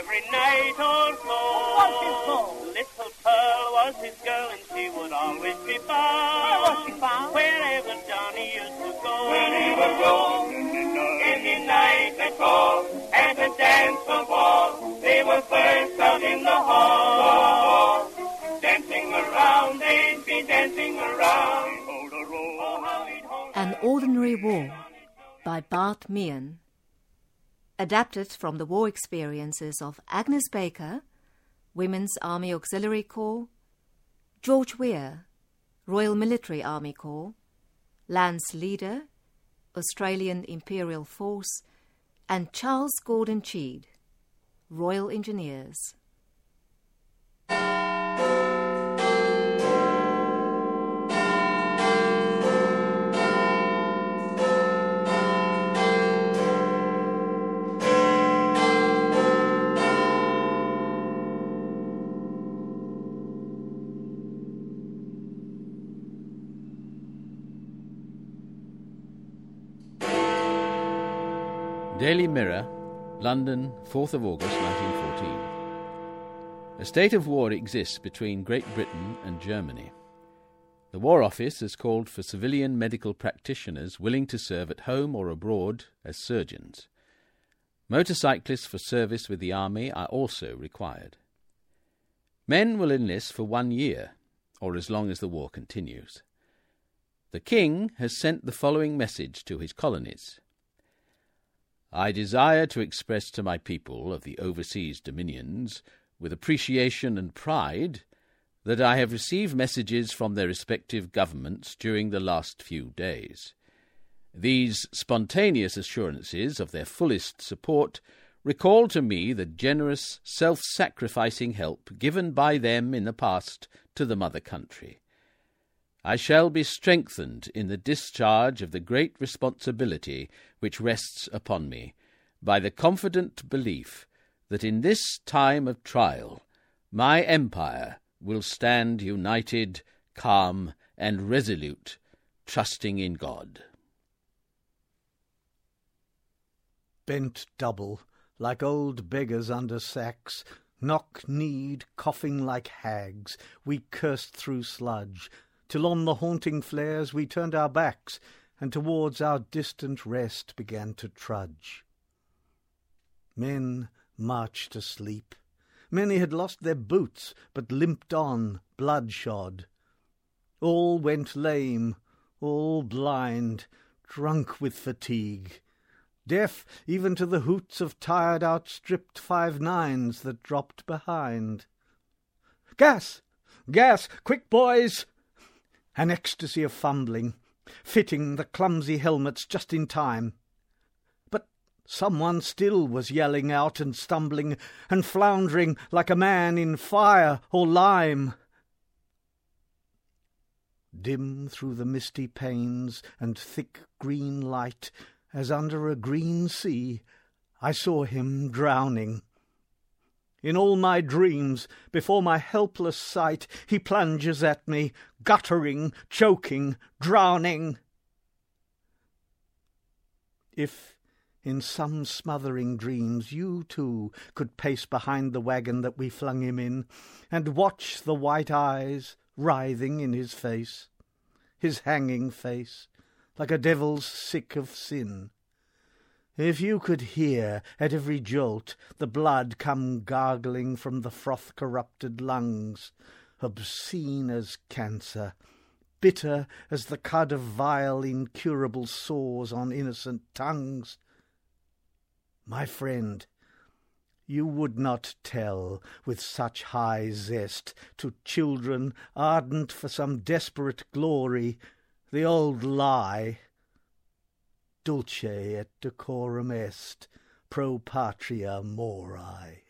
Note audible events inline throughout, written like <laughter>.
every night or so. What was his fault? Little Pearl was his girl, and she would always be found. Where was she found? Wherever Johnny used to go. When he would go in the night at fall, at a dance or ball, they were first out in the hall. Dancing around, they'd be dancing around. How he'd hold An Ordinary War by Bart Meehan. Adapted from the war experiences of Agnes Baker, Women's Army Auxiliary Corps, George Weir, Royal Military Army Corps, Lance Leader, Australian Imperial Force, and Charles Gordon Cheed, Royal Engineers. Daily Mirror, London, 4th of August 1914. A state of war exists between Great Britain and Germany. The War Office has called for civilian medical practitioners willing to serve at home or abroad as surgeons. Motorcyclists for service with the army are also required. Men will enlist for one year, or as long as the war continues. The King has sent the following message to his colonies. I desire to express to my people of the overseas dominions, with appreciation and pride, that I have received messages from their respective governments during the last few days. These spontaneous assurances of their fullest support recall to me the generous, self sacrificing help given by them in the past to the mother country. I shall be strengthened in the discharge of the great responsibility which rests upon me by the confident belief that in this time of trial my empire will stand united, calm, and resolute, trusting in God. Bent double, like old beggars under sacks, knock kneed, coughing like hags, we cursed through sludge, till on the haunting flares we turned our backs, and towards our distant rest began to trudge. Men marched asleep. Many had lost their boots, but limped on, bloodshod. All went lame, all blind, drunk with fatigue, deaf even to the hoots of tired outstripped five nines that dropped behind. Gas! Gas! Quick, boys! An ecstasy of fumbling, fitting the clumsy helmets just in time. But someone still was yelling out and stumbling and floundering like a man in fire or lime. Dim through the misty panes and thick green light, as under a green sea, I saw him drowning. In all my dreams, before my helpless sight, he plunges at me, guttering, choking, drowning. If in some smothering dreams you too could pace behind the wagon that we flung him in, and watch the white eyes writhing in his face, his hanging face, like a devil's sick of sin. If you could hear at every jolt the blood come gargling from the froth corrupted lungs, obscene as cancer, bitter as the cud of vile incurable sores on innocent tongues, my friend, you would not tell with such high zest to children ardent for some desperate glory the old lie dulce et decorum est pro patria mori.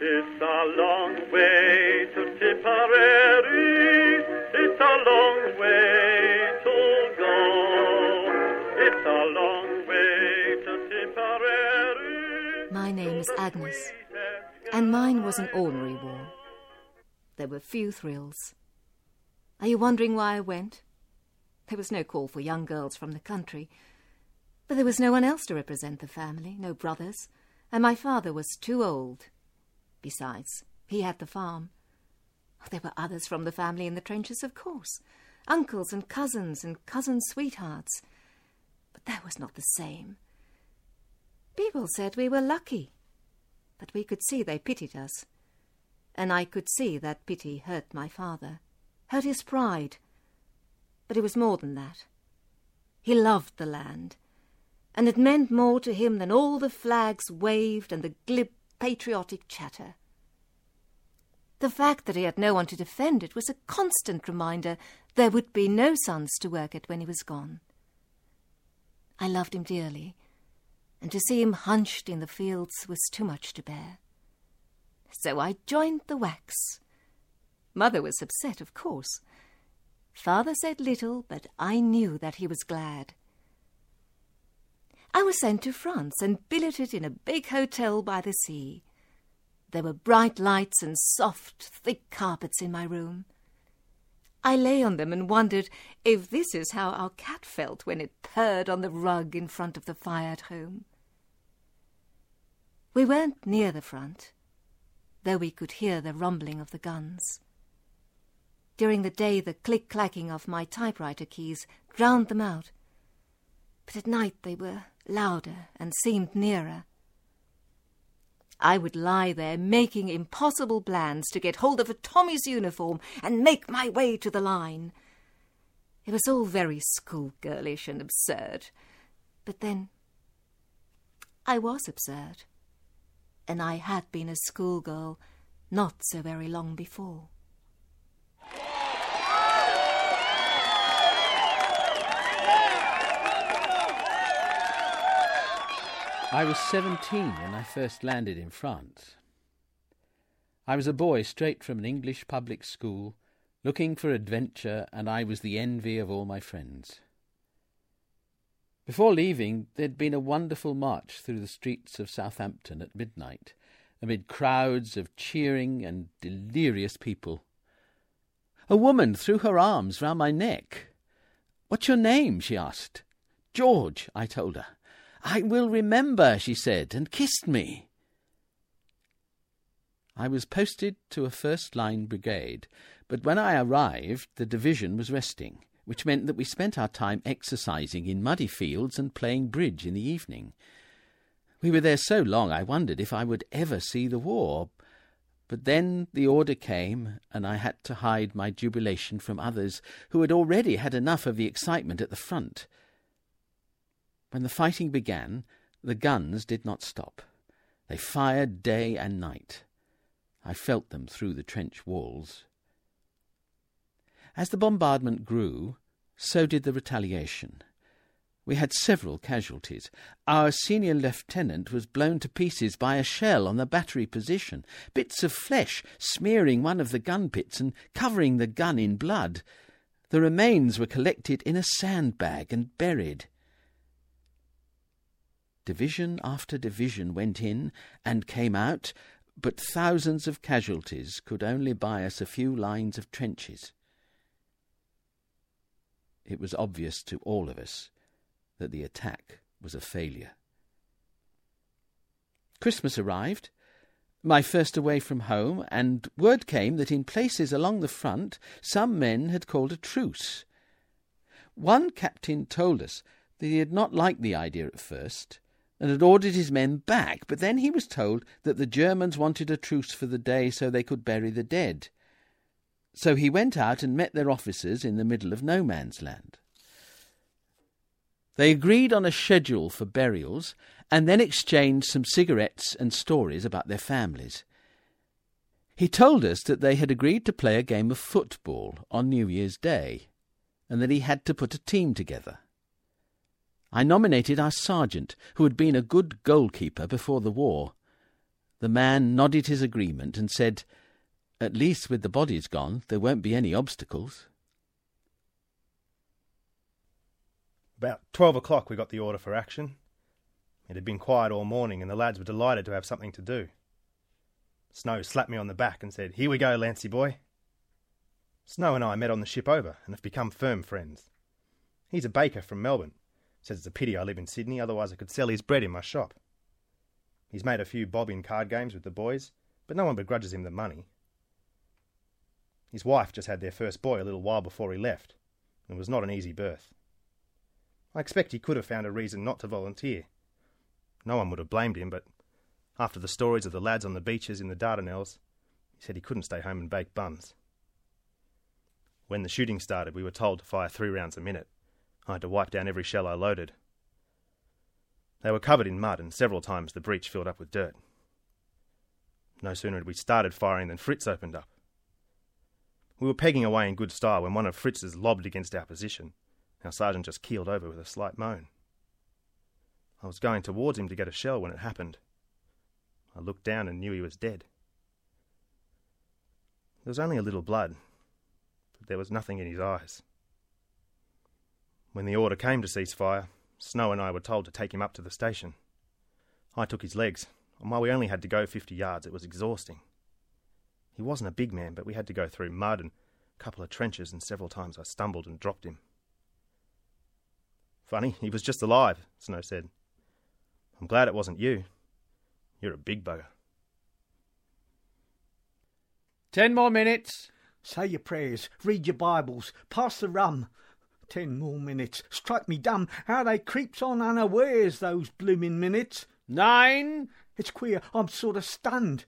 It's a long way to Tipperary. It's a long way to go. It's a long way to Tipperary. My name is Agnes, and mine was an ordinary war. There were few thrills. Are you wondering why I went? There was no call for young girls from the country, but there was no one else to represent the family, no brothers, and my father was too old. Besides, he had the farm. Oh, there were others from the family in the trenches, of course uncles and cousins and cousin sweethearts. But that was not the same. People said we were lucky, but we could see they pitied us. And I could see that pity hurt my father, hurt his pride. But it was more than that. He loved the land, and it meant more to him than all the flags waved and the glib patriotic chatter. The fact that he had no one to defend it was a constant reminder there would be no sons to work it when he was gone. I loved him dearly, and to see him hunched in the fields was too much to bear. So I joined the WACS. Mother was upset, of course. Father said little, but I knew that he was glad. I was sent to France and billeted in a big hotel by the sea. There were bright lights and soft, thick carpets in my room. I lay on them and wondered if this is how our cat felt when it purred on the rug in front of the fire at home. We weren't near the front, though we could hear the rumbling of the guns. During the day, the click clacking of my typewriter keys drowned them out, but at night they were louder and seemed nearer. I would lie there making impossible plans to get hold of a Tommy's uniform and make my way to the line. It was all very schoolgirlish and absurd. But then I was absurd. And I had been a schoolgirl not so very long before. I was 17 when I first landed in France. I was a boy straight from an English public school, looking for adventure, and I was the envy of all my friends. Before leaving, there'd been a wonderful march through the streets of Southampton at midnight, amid crowds of cheering and delirious people. A woman threw her arms round my neck. What's your name? she asked. George, I told her. I will remember, she said, and kissed me. I was posted to a first line brigade, but when I arrived, the division was resting, which meant that we spent our time exercising in muddy fields and playing bridge in the evening. We were there so long I wondered if I would ever see the war. But then the order came, and I had to hide my jubilation from others who had already had enough of the excitement at the front. When the fighting began, the guns did not stop. They fired day and night. I felt them through the trench walls. As the bombardment grew, so did the retaliation. We had several casualties. Our senior lieutenant was blown to pieces by a shell on the battery position, bits of flesh smearing one of the gun pits and covering the gun in blood. The remains were collected in a sandbag and buried. Division after division went in and came out, but thousands of casualties could only buy us a few lines of trenches. It was obvious to all of us that the attack was a failure. Christmas arrived, my first away from home, and word came that in places along the front some men had called a truce. One captain told us that he had not liked the idea at first, and had ordered his men back, but then he was told that the Germans wanted a truce for the day so they could bury the dead. So he went out and met their officers in the middle of no man's land. They agreed on a schedule for burials and then exchanged some cigarettes and stories about their families. He told us that they had agreed to play a game of football on New Year's Day and that he had to put a team together. I nominated our sergeant, who had been a good goalkeeper before the war. The man nodded his agreement and said, At least with the bodies gone, there won't be any obstacles. About twelve o'clock, we got the order for action. It had been quiet all morning, and the lads were delighted to have something to do. Snow slapped me on the back and said, Here we go, Lancy boy. Snow and I met on the ship over and have become firm friends. He's a baker from Melbourne, Says it's a pity I live in Sydney, otherwise I could sell his bread in my shop. He's made a few bob in card games with the boys, but no one begrudges him the money. His wife just had their first boy a little while before he left, and it was not an easy birth. I expect he could have found a reason not to volunteer. No one would have blamed him, but after the stories of the lads on the beaches in the Dardanelles, he said he couldn't stay home and bake buns. When the shooting started, we were told to fire three rounds a minute. I had to wipe down every shell I loaded. They were covered in mud, and several times the breech filled up with dirt. No sooner had we started firing than Fritz opened up. We were pegging away in good style when one of Fritz's lobbed against our position. Our sergeant just keeled over with a slight moan. I was going towards him to get a shell when it happened. I looked down and knew he was dead. There was only a little blood, but there was nothing in his eyes. When the order came to cease fire, Snow and I were told to take him up to the station. I took his legs, and while we only had to go fifty yards, it was exhausting. He wasn't a big man, but we had to go through mud and a couple of trenches, and several times I stumbled and dropped him. Funny, he was just alive, Snow said. I'm glad it wasn't you. You're a big bugger. Ten more minutes. Say your prayers, read your Bibles, pass the rum. Ten more minutes. Strike me dumb how they creeps on unawares, those bloomin' minutes. Nine. It's queer, I'm sort of stunned.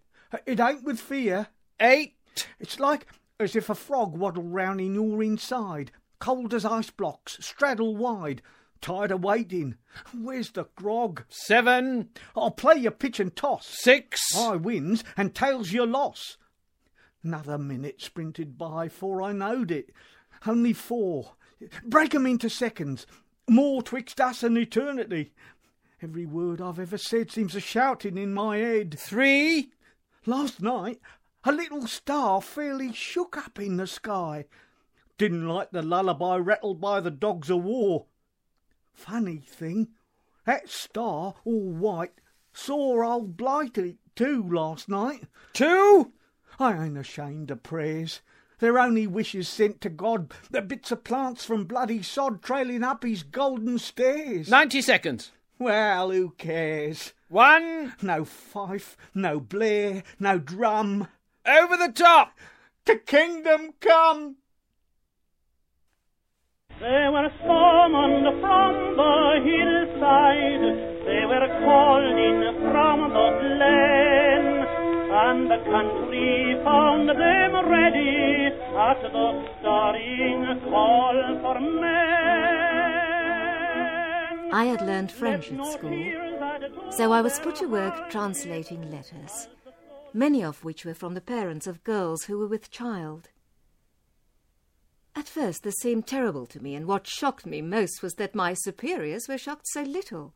It ain't with fear. Eight. It's like as if a frog waddled round in your inside, cold as ice blocks, straddle wide. Tired of waiting. Where's the grog? Seven. I'll play you pitch and toss. Six. I wins and tails your loss. Another minute sprinted by before I knowed it. Only four. Break 'em into seconds. More twixt us and eternity. Every word I've ever said seems a shouting in my head. Three. Last night, a little star fairly shook up in the sky. Didn't like the lullaby rattled by the dogs of war. Funny thing, that star, all white, saw old Blighty too last night. Two. I ain't ashamed of prayers. They're only wishes sent to God, the bits of plants from bloody sod trailing up his golden stairs. Ninety seconds. Well, who cares? One. No fife, no blare, no drum. Over the top. To kingdom come! There were some on the from the hillside, the country found them ready at the call for men. I had learned French at school, so I was put to work translating letters, many of which were from the parents of girls who were with child. At first, this seemed terrible to me, and what shocked me most was that my superiors were shocked so little.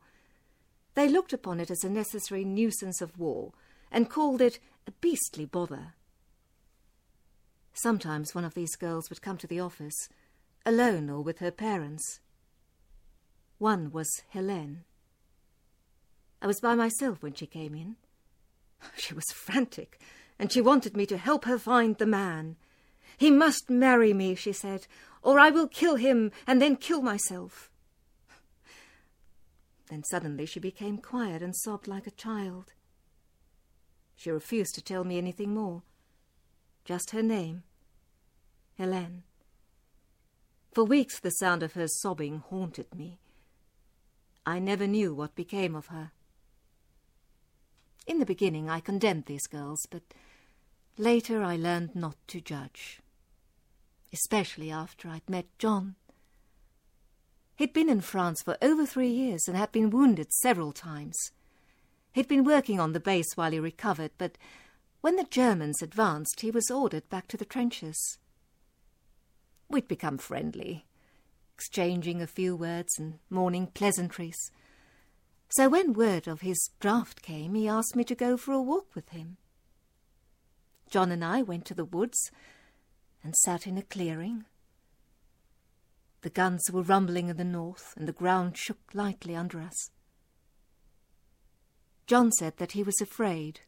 They looked upon it as a necessary nuisance of war and called it a beastly bother. Sometimes one of these girls would come to the office, alone or with her parents. One was Helene. I was by myself when she came in. <laughs> She was frantic, and she wanted me to help her find the man. He must marry me, she said, or I will kill him and then kill myself. <laughs> Then suddenly she became quiet and sobbed like a child. She refused to tell me anything more, just her name, Helene. For weeks the sound of her sobbing haunted me. I never knew what became of her. In the beginning I condemned these girls, but later I learned not to judge especially after I'd met John. He'd been in France for over three years and had been wounded several times. He'd been working on the base while he recovered, but when the Germans advanced, he was ordered back to the trenches. We'd become friendly, exchanging a few words and morning pleasantries. So when word of his draft came, he asked me to go for a walk with him. John and I went to the woods and sat in a clearing. The guns were rumbling in the north, and the ground shook lightly under us. John said that he was afraid,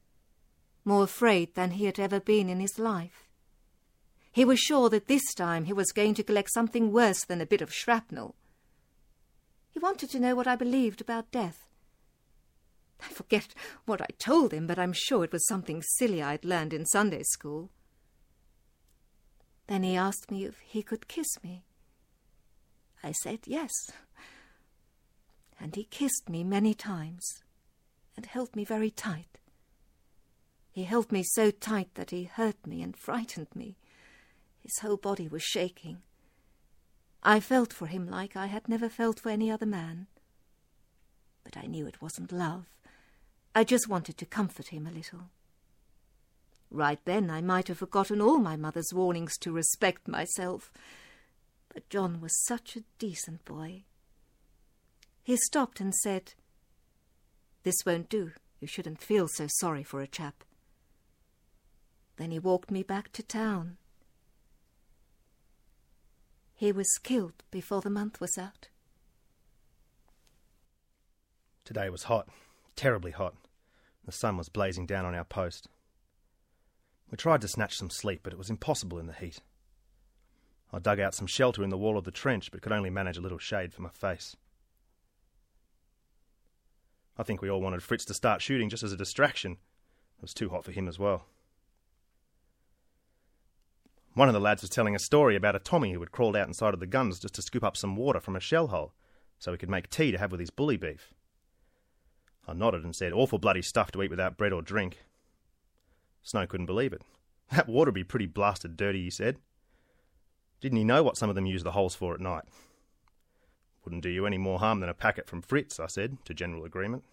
more afraid than he had ever been in his life. He was sure that this time he was going to collect something worse than a bit of shrapnel. He wanted to know what I believed about death. I forget what I told him, but I'm sure it was something silly I'd learned in Sunday school. Then he asked me if he could kiss me. I said yes. And he kissed me many times and held me very tight. He held me so tight that he hurt me and frightened me. His whole body was shaking. I felt for him like I had never felt for any other man. But I knew it wasn't love. I just wanted to comfort him a little. Right then I might have forgotten all my mother's warnings to respect myself. But John was such a decent boy. He stopped and said, This won't do. You shouldn't feel so sorry for a chap. Then he walked me back to town. He was killed before the month was out. Today was hot, terribly hot. The sun was blazing down on our post. We tried to snatch some sleep, but it was impossible in the heat. I dug out some shelter in the wall of the trench, but could only manage a little shade for my face. I think we all wanted Fritz to start shooting just as a distraction. It was too hot for him as well. One of the lads was telling a story about a Tommy who had crawled out inside of the guns just to scoop up some water from a shell hole so he could make tea to have with his bully beef. I nodded and said, Awful bloody stuff to eat without bread or drink. Snow couldn't believe it. <laughs> That water'd be pretty blasted dirty, he said. Didn't he know what some of them use the holes for at night? Wouldn't do you any more harm than a packet from Fritz, I said, to general agreement.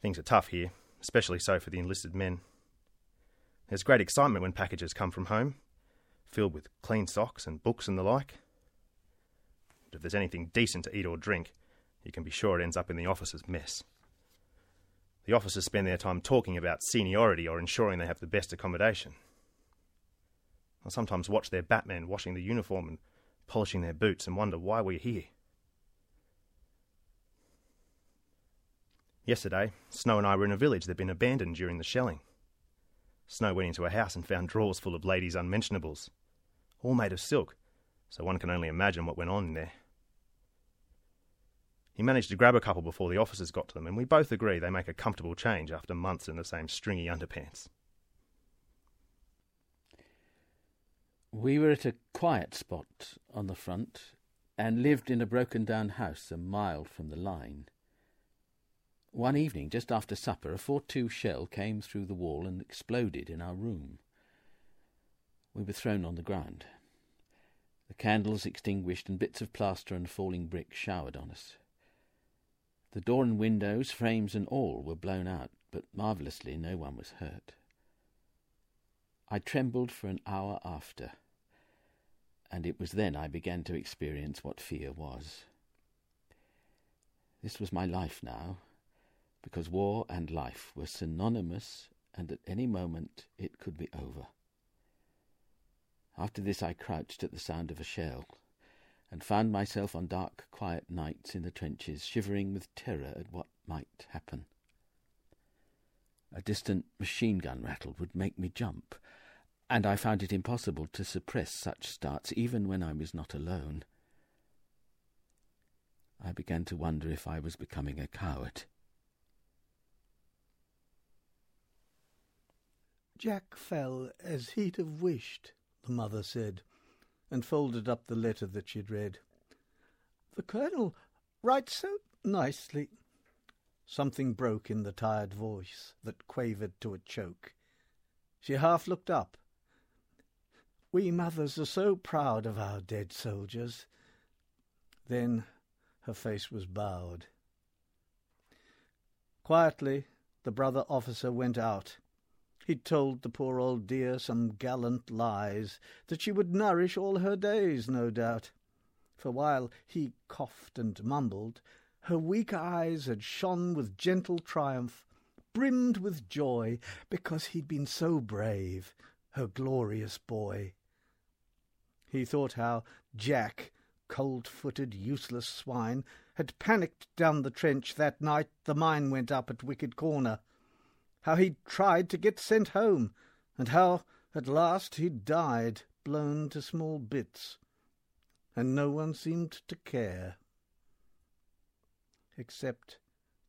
Things are tough here, especially so for the enlisted men. There's great excitement when packages come from home, filled with clean socks and books and the like. But if there's anything decent to eat or drink, you can be sure it ends up in the officer's mess. The officers spend their time talking about seniority or ensuring they have the best accommodation. I sometimes watch their batmen washing the uniform and polishing their boots and wonder why we're here. Yesterday, Snow and I were in a village that had been abandoned during the shelling. Snow went into a house and found drawers full of ladies' unmentionables, all made of silk, so one can only imagine what went on in there. He managed to grab a couple before the officers got to them, and we both agree they make a comfortable change after months in the same stringy underpants. We were at a quiet spot on the front and lived in a broken down house a mile from the line. One evening, just after supper, a 4-2 shell came through the wall and exploded in our room. We were thrown on the ground. The candles extinguished and bits of plaster and falling brick showered on us. The door and windows, frames and all, were blown out, but marvellously no one was hurt. I trembled for an hour after, and it was then I began to experience what fear was. This was my life now, because war and life were synonymous, and at any moment it could be over. After this I crouched at the sound of a shell and found myself on dark, quiet nights in the trenches, shivering with terror at what might happen. A distant machine gun rattle would make me jump, and I found it impossible to suppress such starts even when I was not alone. I began to wonder if I was becoming a coward. Jack fell as he'd have wished, the mother said and folded up the letter that she'd read. The Colonel writes so nicely. Something broke in the tired voice that quavered to a choke. She half looked up. We mothers are so proud of our dead soldiers. Then her face was bowed. Quietly, the brother officer went out He'd told the poor old dear some gallant lies that she would nourish all her days, no doubt. For while he coughed and mumbled, her weak eyes had shone with gentle triumph, brimmed with joy, because he'd been so brave, her glorious boy. He thought how Jack, cold-footed, useless swine, had panicked down the trench that night the mine went up at Wicked Corner, how he'd tried to get sent home, and how at last he'd died, blown to small bits, and no one seemed to care. except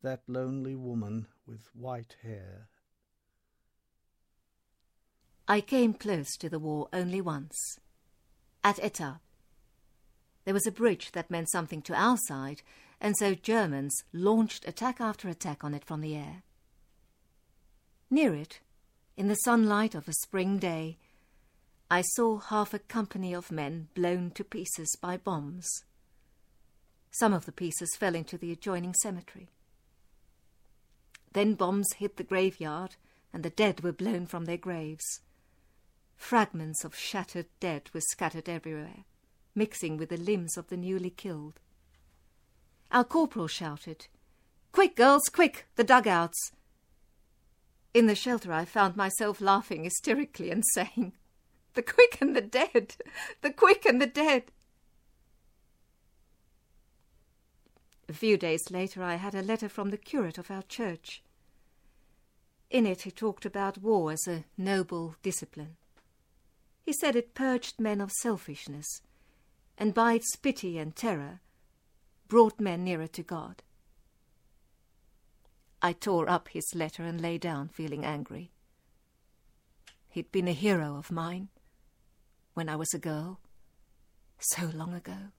that lonely woman with white hair. I came close to the war only once. At Etaples. There was a bridge that meant something to our side, and so Germans launched attack after attack on it from the air. Near it, in the sunlight of a spring day, I saw half a company of men blown to pieces by bombs. Some of the pieces fell into the adjoining cemetery. Then bombs hit the graveyard, and the dead were blown from their graves. Fragments of shattered dead were scattered everywhere, mixing with the limbs of the newly killed. Our corporal shouted, Quick, girls, quick, the dugouts! In the shelter, I found myself laughing hysterically and saying, The quick and the dead! The quick and the dead! A few days later, I had a letter from the curate of our church. In it, he talked about war as a noble discipline. He said it purged men of selfishness, and by its pity and terror, brought men nearer to God. I tore up his letter and lay down feeling angry. He'd been a hero of mine when I was a girl, so long ago.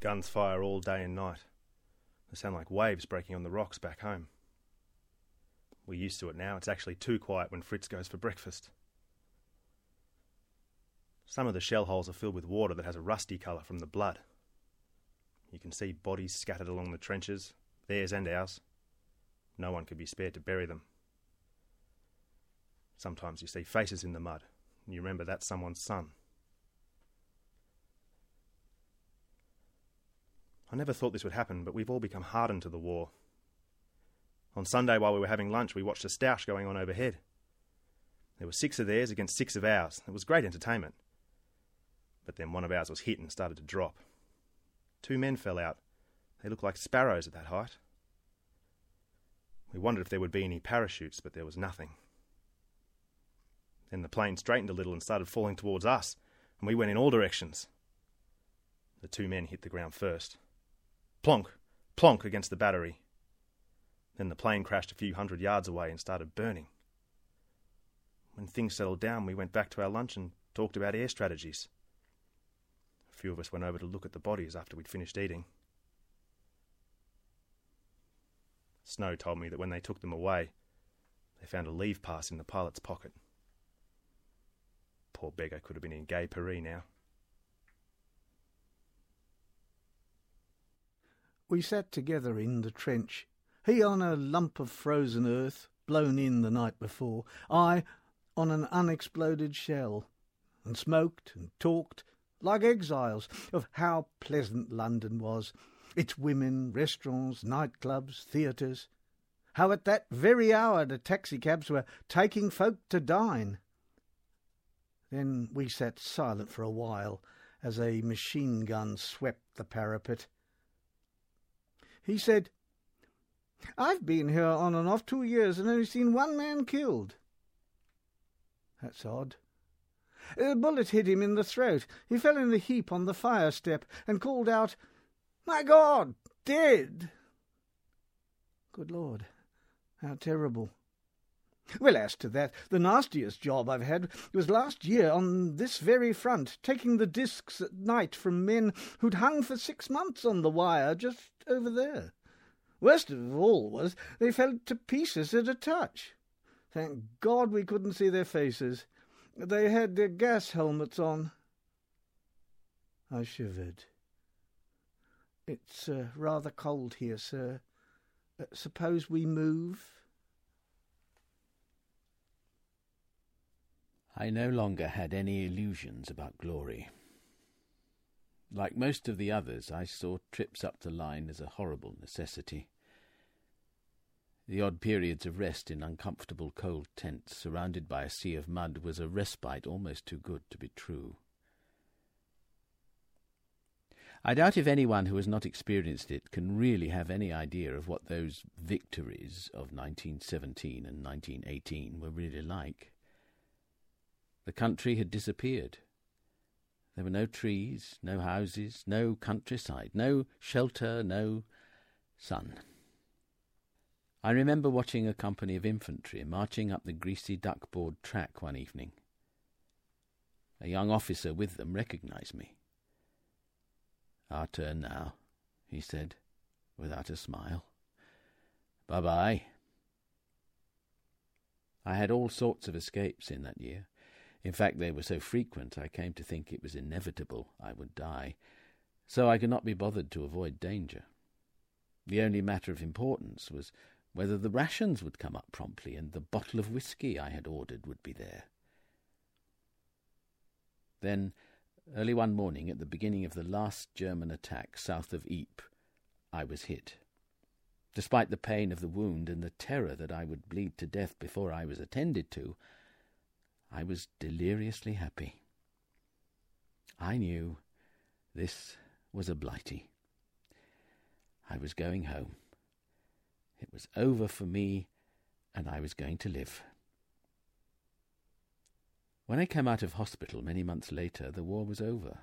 Guns fire all day and night. They sound like waves breaking on the rocks back home. We're used to it now. It's actually too quiet when Fritz goes for breakfast. Some of the shell holes are filled with water that has a rusty colour from the blood. You can see bodies scattered along the trenches, theirs and ours. No one could be spared to bury them. Sometimes you see faces in the mud, and you remember that's someone's son. I never thought this would happen, but we've all become hardened to the war. On Sunday, while we were having lunch, we watched a stoush going on overhead. There were six of theirs against six of ours. It was great entertainment. But then one of ours was hit and started to drop. Two men fell out. They looked like sparrows at that height. We wondered if there would be any parachutes, but there was nothing. Then the plane straightened a little and started falling towards us, and we went in all directions. The two men hit the ground first plonk, plonk against the battery. Then the plane crashed a few hundred yards away and started burning. When things settled down, we went back to our lunch and talked about air strategies. A few of us went over to look at the bodies after we'd finished eating. Snow told me that when they took them away, they found a leave pass in the pilot's pocket. Poor beggar could have been in gay Paris now. We sat together in the trench, he on a lump of frozen earth blown in the night before, I on an unexploded shell, and smoked and talked like exiles of how pleasant London was, its women, restaurants, nightclubs, theatres, how at that very hour the taxicabs were taking folk to dine. Then we sat silent for a while as a machine gun swept the parapet he said, I've been here on and off two years and only seen one man killed. That's odd. A bullet hit him in the throat. He fell in a heap on the fire step and called out, My God, dead! Good Lord, how terrible. Well, as to that, the nastiest job I've had was last year on this very front, taking the discs at night from men who'd hung for six months on the wire just over there. Worst of all was they fell to pieces at a touch. Thank God we couldn't see their faces. They had their gas helmets on. I shivered. It's uh, rather cold here, sir. Uh, suppose we move? I no longer had any illusions about glory. Like most of the others, I saw trips up the line as a horrible necessity. The odd periods of rest in uncomfortable cold tents surrounded by a sea of mud was a respite almost too good to be true. I doubt if anyone who has not experienced it can really have any idea of what those victories of 1917 and 1918 were really like. The country had disappeared. There were no trees, no houses, no countryside, no shelter, no sun. I remember watching a company of infantry marching up the greasy duckboard track one evening. A young officer with them recognized me. Our turn now, he said, without a smile. Bye bye. I had all sorts of escapes in that year. In fact, they were so frequent I came to think it was inevitable I would die, so I could not be bothered to avoid danger. The only matter of importance was whether the rations would come up promptly and the bottle of whisky I had ordered would be there. Then Early one morning, at the beginning of the last German attack south of Ypres, I was hit. Despite the pain of the wound and the terror that I would bleed to death before I was attended to, I was deliriously happy. I knew this was a blighty. I was going home. It was over for me, and I was going to live. When I came out of hospital many months later, the war was over.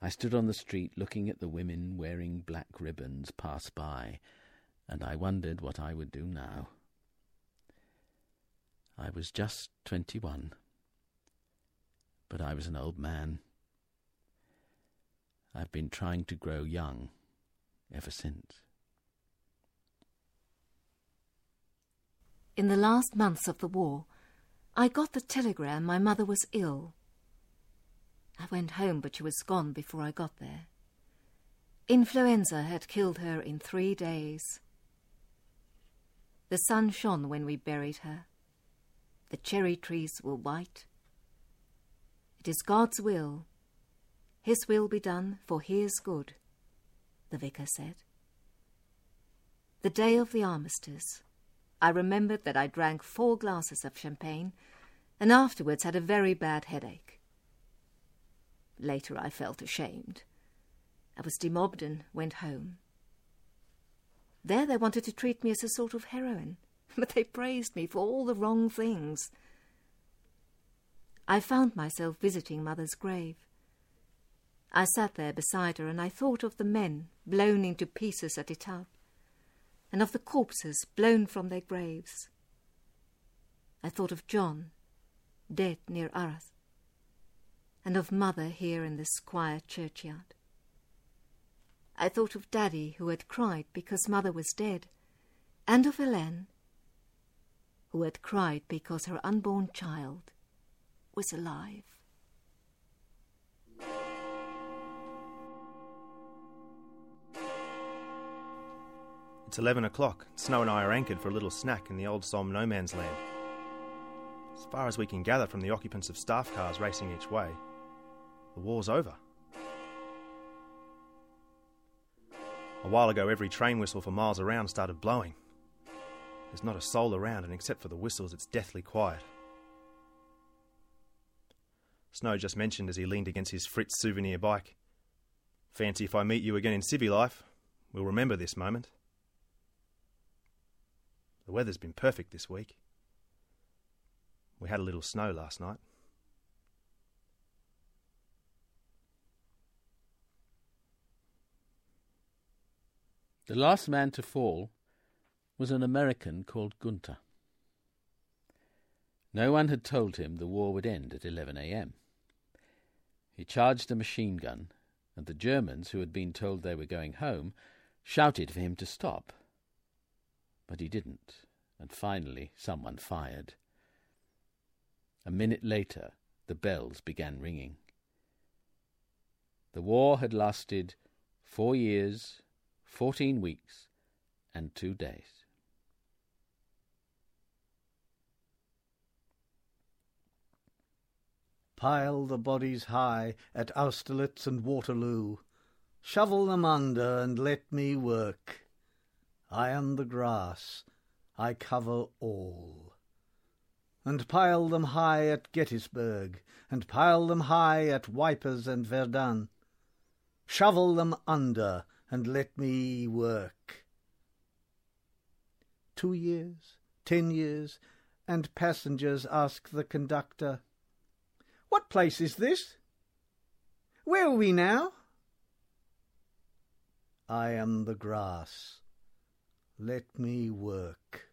I stood on the street looking at the women wearing black ribbons pass by, and I wondered what I would do now. I was just twenty-one, but I was an old man. I've been trying to grow young ever since. In the last months of the war, I got the telegram my mother was ill. I went home, but she was gone before I got there. Influenza had killed her in three days. The sun shone when we buried her. The cherry trees were white. It is God's will. His will be done for his good, the vicar said. The day of the armistice, I remembered that I drank four glasses of champagne and afterwards had a very bad headache. Later I felt ashamed. I was demobbed and went home. There they wanted to treat me as a sort of heroine, <laughs> but they praised me for all the wrong things. I found myself visiting Mother's grave. I sat there beside her and I thought of the men blown into pieces at Etaples and of the corpses blown from their graves. I thought of John, dead near Arras, and of Mother here in this quiet churchyard. I thought of Daddy, who had cried because Mother was dead, and of Helene, who had cried because her unborn child was alive. It's 11 o'clock. Snow and I are anchored for a little snack in the old Somme no man's land. As far as we can gather from the occupants of staff cars racing each way, the war's over. A while ago, every train whistle for miles around started blowing. There's not a soul around, and except for the whistles, it's deathly quiet. Snow just mentioned as he leaned against his Fritz souvenir bike. Fancy if I meet you again in civvy life. We'll remember this moment. The weather's been perfect this week. We had a little snow last night. The last man to fall was an American called Gunther. No one had told him the war would end at 11 a.m. He charged a machine gun, and the Germans, who had been told they were going home, shouted for him to stop. But he didn't, and finally someone fired. A minute later, the bells began ringing. The war had lasted four years, fourteen weeks, and two days. Pile the bodies high at Austerlitz and Waterloo. Shovel them under and let me work. I am the grass, I cover all. And pile them high at Gettysburg, and pile them high at Wipers and Verdun. Shovel them under and let me work. Two years, ten years, and passengers ask the conductor, What place is this? Where are we now? I am the grass. Let me work.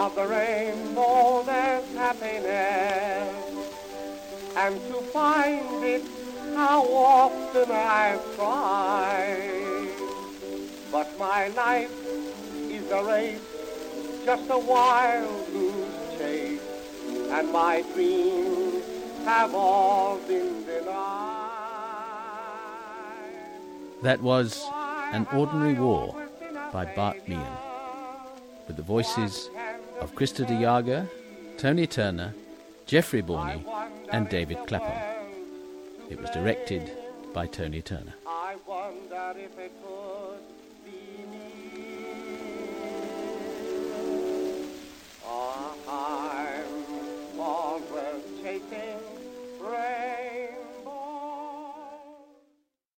Of the rainbow there's happiness. And to find it, how often I've tried. But my life is a race, just a wild goose chase. And my dreams have all been denied. That was An Ordinary War by Bart Meehan, with the voices of Krista Jager, Tony Turner, Jeffrey Borney, and David Clapham. It was directed by Tony Turner.